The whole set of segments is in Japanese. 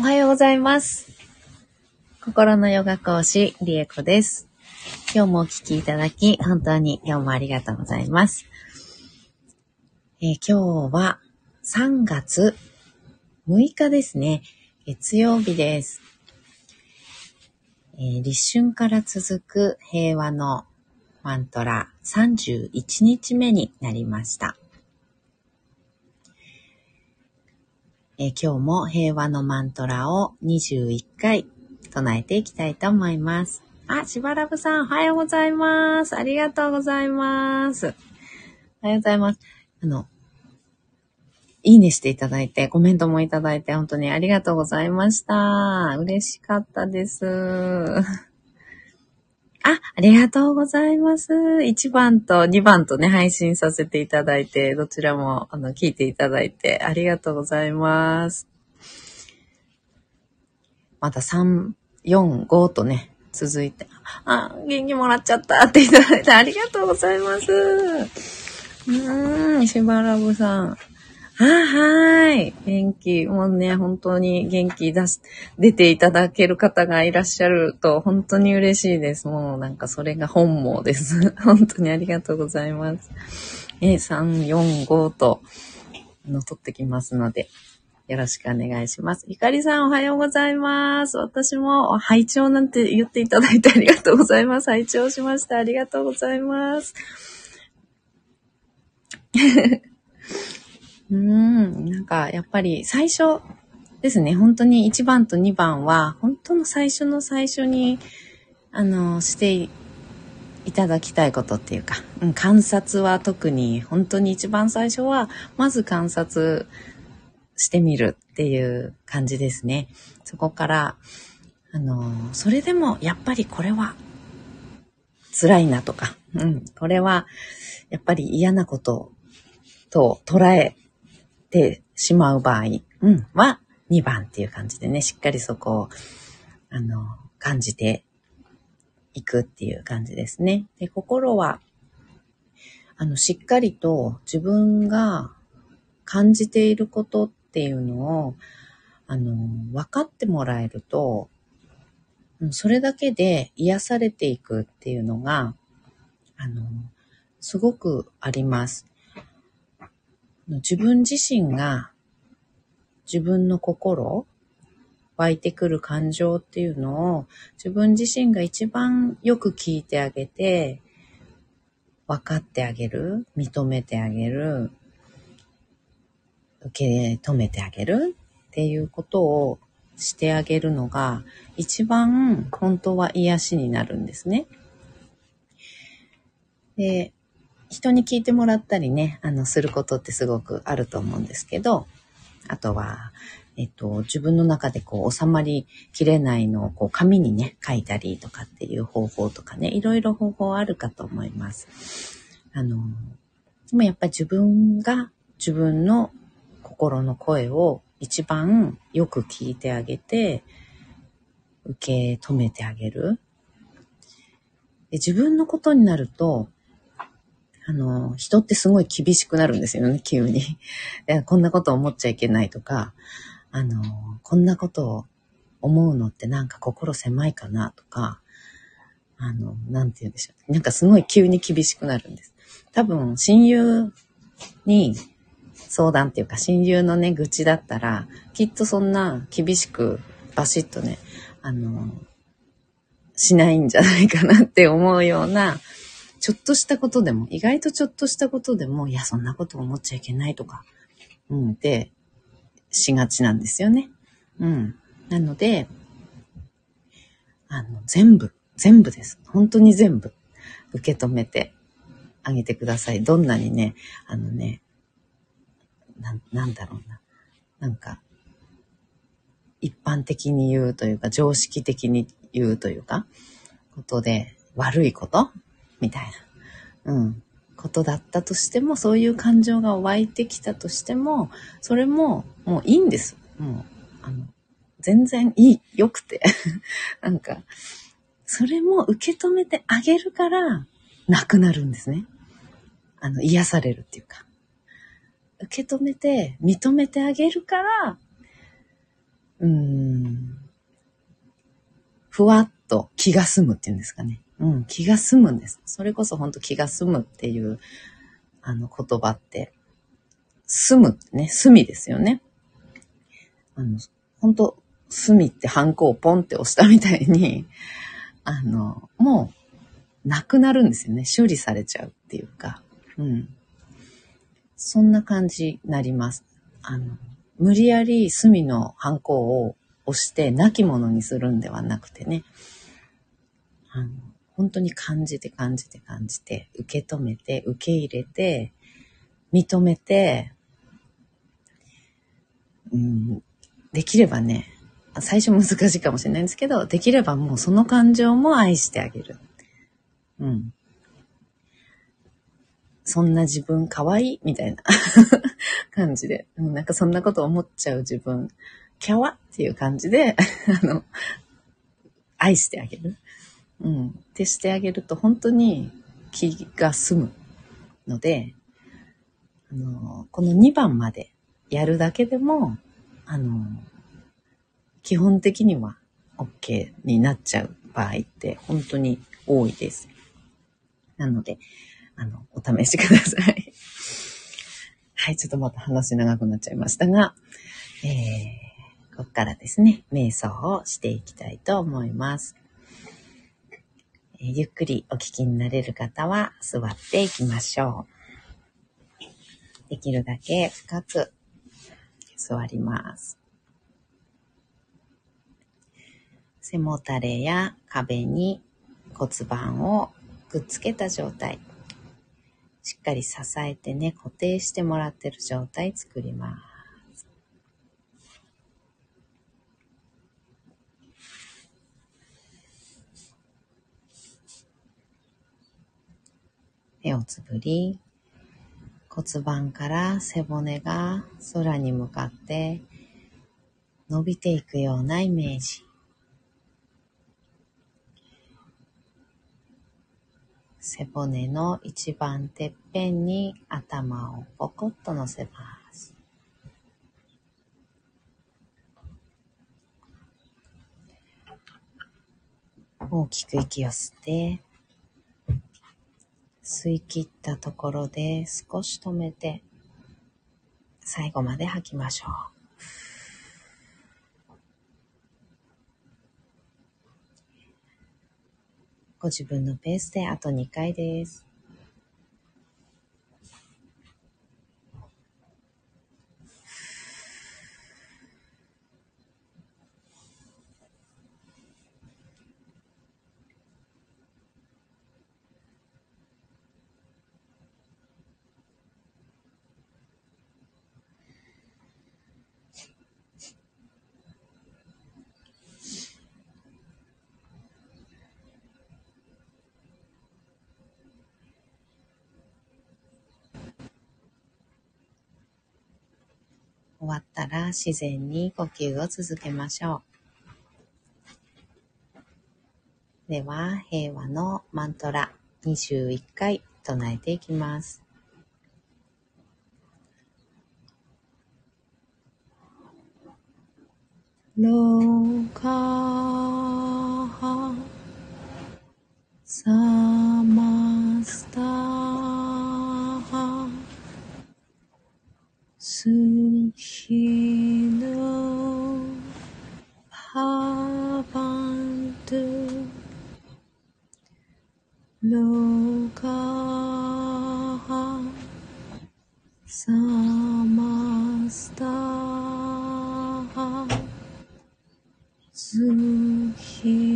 おはようございます。心のヨガ講師、リエコです。今日もお聞きいただき、本当に今日もありがとうございます。えー今日は3月6日ですね。月曜日です。えー立春から続く平和のマントラ31日目になりました。えー今日も平和のマントラを21回唱えていきたいと思います。あ、しばらくさん、おはようございます。ありがとうございます。おはようございます。あの、いいねしていただいて、コメントもいただいて、本当にありがとうございました。嬉しかったです。あ、ありがとうございます。1番と2番とね、配信させていただいて、どちらも、あの、聞いていただいて、ありがとうございます。また3、4、5とね、続いて、あ、元気もらっちゃったっていただいて、ありがとうございます。うーん、しばらぶさん。あ、はい。元気。もうね、本当に元気出し、出ていただける方がいらっしゃると、本当に嬉しいです。もうなんかそれが本望です。本当にありがとうございます。え、3、4、5と、あの、取ってきますので、よろしくお願いします。ゆかりさんおはようございます。私も拝聴なんて言っていただいてありがとうございます。拝聴しました。ありがとうございます。うん、なんかやっぱり最初ですね、本当に1番と2番は、本当の最初の最初に、あの、していいただきたいことっていうか、うん、観察は特に本当に一番最初は、まず観察してみるっていう感じですね。そこから、あの、それでもやっぱりこれは辛いなとか、うん、これはやっぱり嫌なことと捉えてしまう場合、うん、は2番っていう感じでね、しっかりそこを、あの、感じていくっていう感じですね。で、心は、あの、しっかりと自分が感じていることっていうのを、あの、分かってもらえると、うんそれだけで癒されていくっていうのが、あの、すごくあります。自分自身が自分の心、湧いてくる感情っていうのを自分自身が一番よく聞いてあげて、分かってあげる、認めてあげる、受け止めてあげるっていうことをしてあげるのが一番本当は癒しになるんですね。で、人に聞いてもらったりね、あの、することってすごくあると思うんですけど、あとは、えっと、自分の中でこう収まりきれないのをこう紙にね、書いたりとかっていう方法とかね、いろいろ方法あるかと思います。あの、でもやっぱり自分が自分の心の声を一番よく聞いてあげて、受け止めてあげる。で自分のことになると、あの、人ってすごい厳しくなるんですよね、急に。こんなこと思っちゃいけないとか、あの、こんなことを思うのってなんか心狭いかなとか、あの、なんて言うんでしょう。なんかすごい急に厳しくなるんです。多分、親友に相談っていうか、親友のね、愚痴だったら、きっとそんな厳しく、バシッとね、あの、しないんじゃないかなって思うような、ちょっとしたことでも、意外とちょっとしたことでも、いや、そんなこと思っちゃいけないとか、うん、で、しがちなんですよね。うん。なので、あの、全部、全部です。本当に全部、受け止めてあげてください。どんなにね、あのね、な、なんだろうな。なんか、一般的に言うというか、常識的に言うというか、ことで、悪いことみたいな。うん。ことだったとしても、そういう感情が湧いてきたとしても、それも、もういいんです。もう、あの、全然いい、良くて。なんか、それも受け止めてあげるから、なくなるんですね。あの、癒されるっていうか。受け止めて、認めてあげるから、うーん、ふわっと気が済むっていうんですかね。うん、気が済むんです。それこそ本当気が済むっていう、あの言葉って、済むってね、済みですよね。あの、本当隅ってハンコをポンって押したみたいに、あの、もう、なくなるんですよね。修理されちゃうっていうか。うん。そんな感じになります。あの、無理やり隅のハンコを押して亡き者にするんではなくてね。あの、本当に感じて感じて感じて、受け止めて、受け入れて、認めて、うん、できればね、最初難しいかもしれないんですけど、できればもうその感情も愛してあげる。うん。そんな自分可愛いみたいな 感じで、うんなんかそんなこと思っちゃう自分、キャワっていう感じで、あの、愛してあげる。うん。ってしてあげると本当に気が済むので、あの、この2番までやるだけでも、あの、基本的には OK になっちゃう場合って本当に多いです。なので、あの、お試しください。はい、ちょっとまた話長くなっちゃいましたが、えー、ここからですね、瞑想をしていきたいと思います。ゆっくりお聞きになれる方は座っていきましょう。できるだけ深く座ります。背もたれや壁に骨盤をくっつけた状態。しっかり支えてね、固定してもらってる状態作ります。目をつぶり、骨盤から背骨が空に向かって伸びていくようなイメージ。背骨の一番てっぺんに頭をポコッと乗せます。大きく息を吸って、吸い切ったところで少し止めて、最後まで吐きましょう。ご自分のペースであと2回です。ら自然に呼吸を続けましょう。では、平和のマントラ21回唱えていきます。ローカーサマスタースヒノハバント。ロカハサマスタハスヒ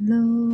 Lord.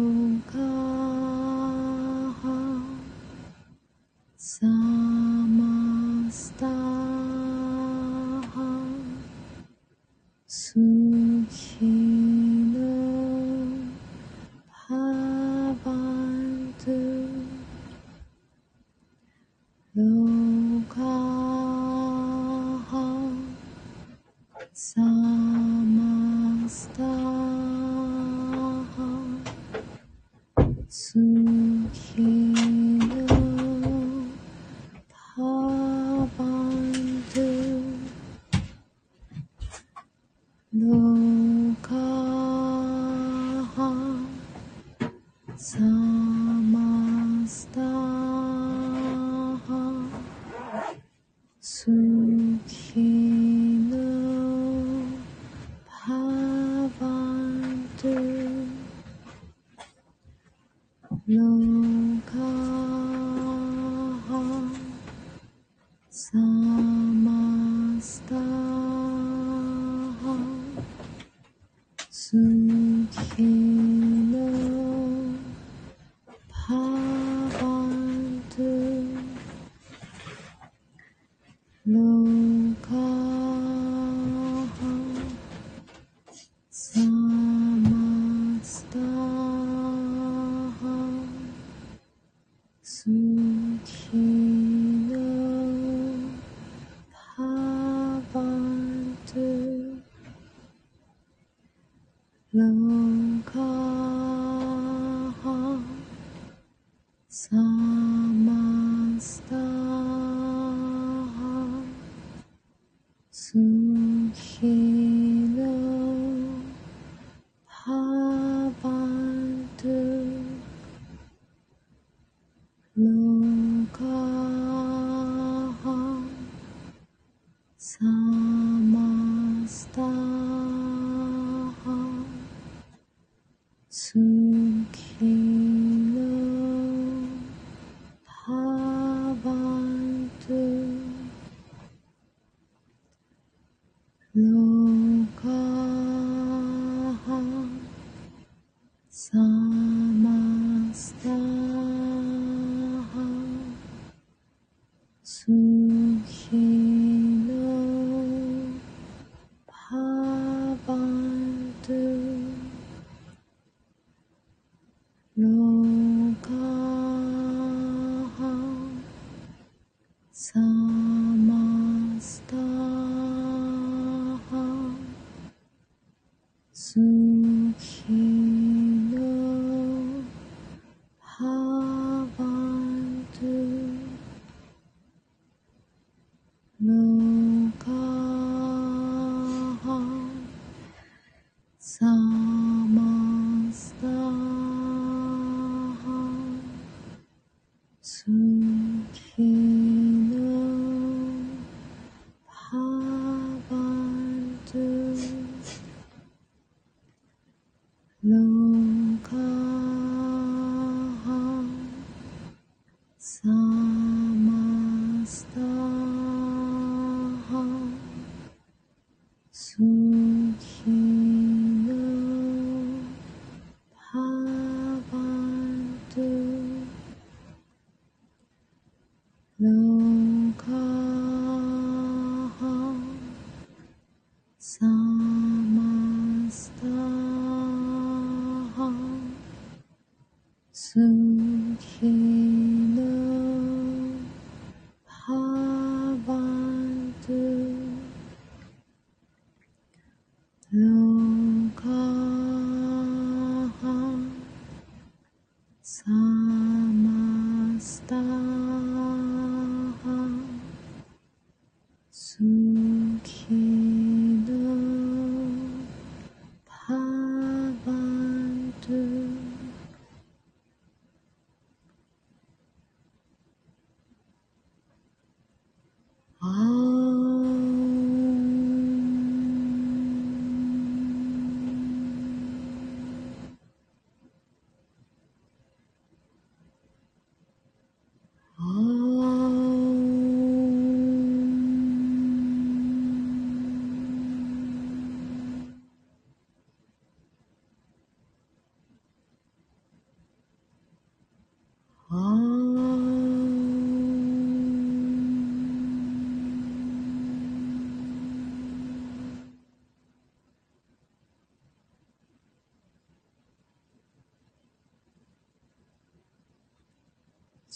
So So Namaste. 哒。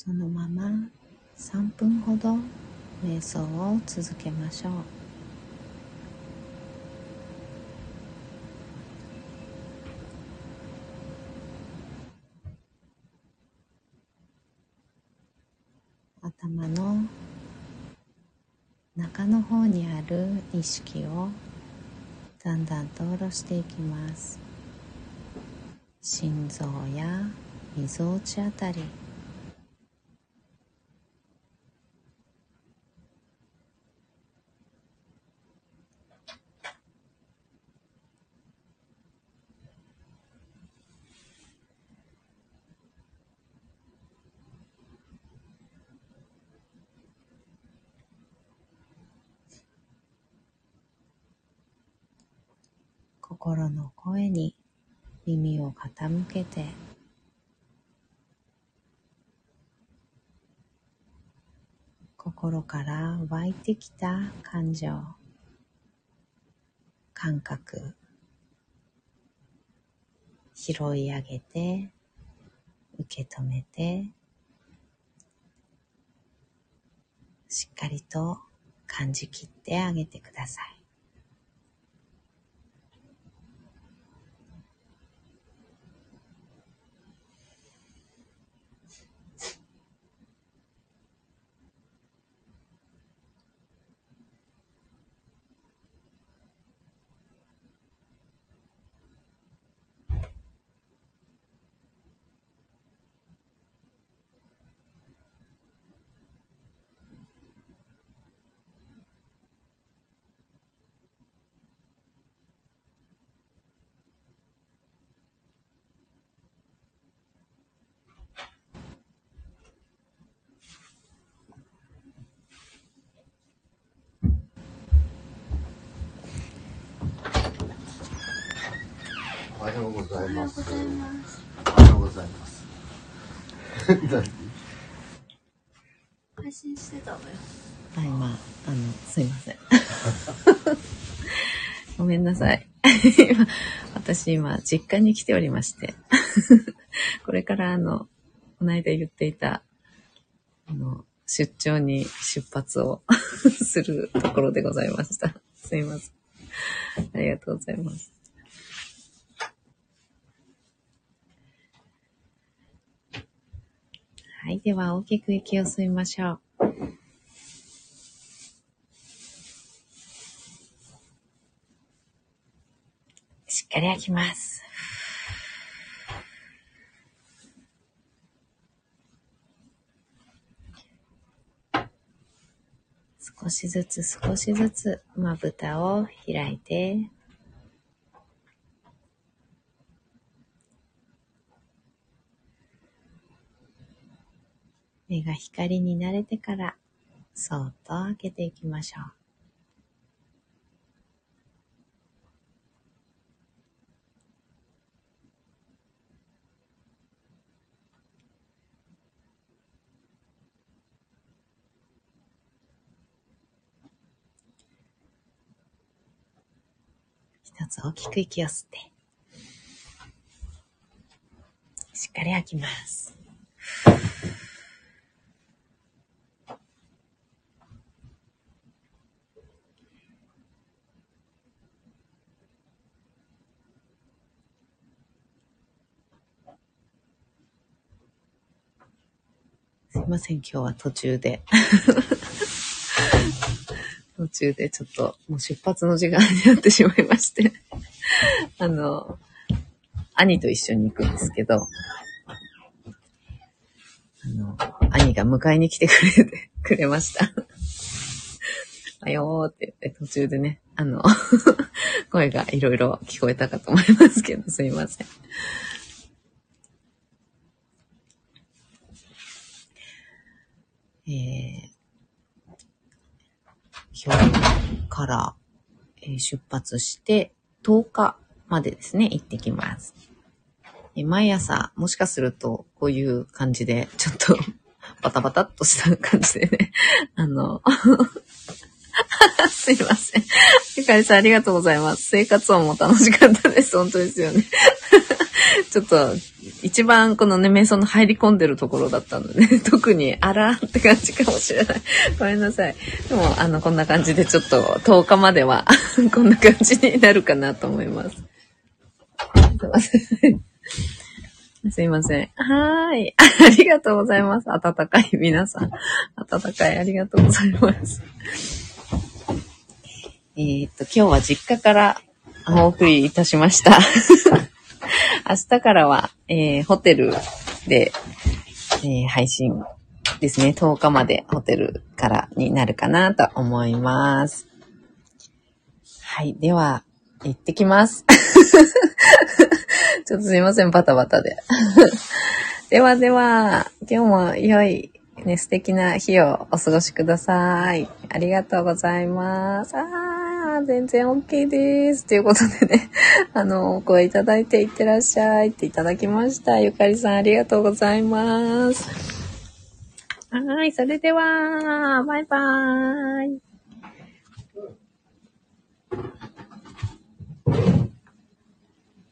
そのまま3分ほど瞑想を続けましょう。頭の中の方にある意識をだんだんと下ろしていきます。心臓やみぞおちあたり。心の声に耳を傾けて。心から湧いてきた感情。感覚。拾い上げて。受け止めて。しっかりと感じきってあげてください。はようございます。おはようございます。おはようございます。配信してたのよ。あ、今、あの、すいません。ごめんなさい。今私今、実家に来ておりまして。これからあの、この間言っていた、あの、出張に出発を するところでございました。すいません。ありがとうございます。はい。では、大きく息を吸いましょう。しっかり吐きます。少しずつ少しずつまぶたを開いて、目が光に慣れてから、そーっと開けていきましょう。一つ大きく息を吸って、しっかり吐きます。すいません、今日は途中で。途中でちょっともう出発の時間になってしまいまして。あの、兄と一緒に行くんですけど、あの、兄が迎えに来てくれて、くれました。あよーって言って途中でね、あの、声がいろいろ聞こえたかと思いますけど、すいません。えー、兵庫から、え出発して10日までですね、行ってきます。え毎朝、もしかすると、こういう感じで、ちょっと、バタバタっとした感じでね、あの、すいません。ゆかりさんありがとうございます。生活音も楽しかったです。本当ですよね。ちょっと、一番このね、瞑想の入り込んでるところだったので、ね、特にあらって感じかもしれない。ごめんなさい。でも、あの、こんな感じでちょっと10日までは こんな感じになるかなと思います。すいません。すいません。はい。ありがとうございます。温かい皆さん。温かいありがとうございます。えっと、今日は実家からお送りいたしました。明日からは、えーホテルで、えー配信ですね。10日までホテルからになるかなと思います。はい。では、行ってきます。ちょっとすいません、バタバタで。ではでは、今日も良い、ね、素敵な日をお過ごしください。ありがとうございます。は全然 OK です。ということでね、あの、お声いただいていってらっしゃいっていただきました。ゆかりさんありがとうございます。はい、それでは、バイバーイ。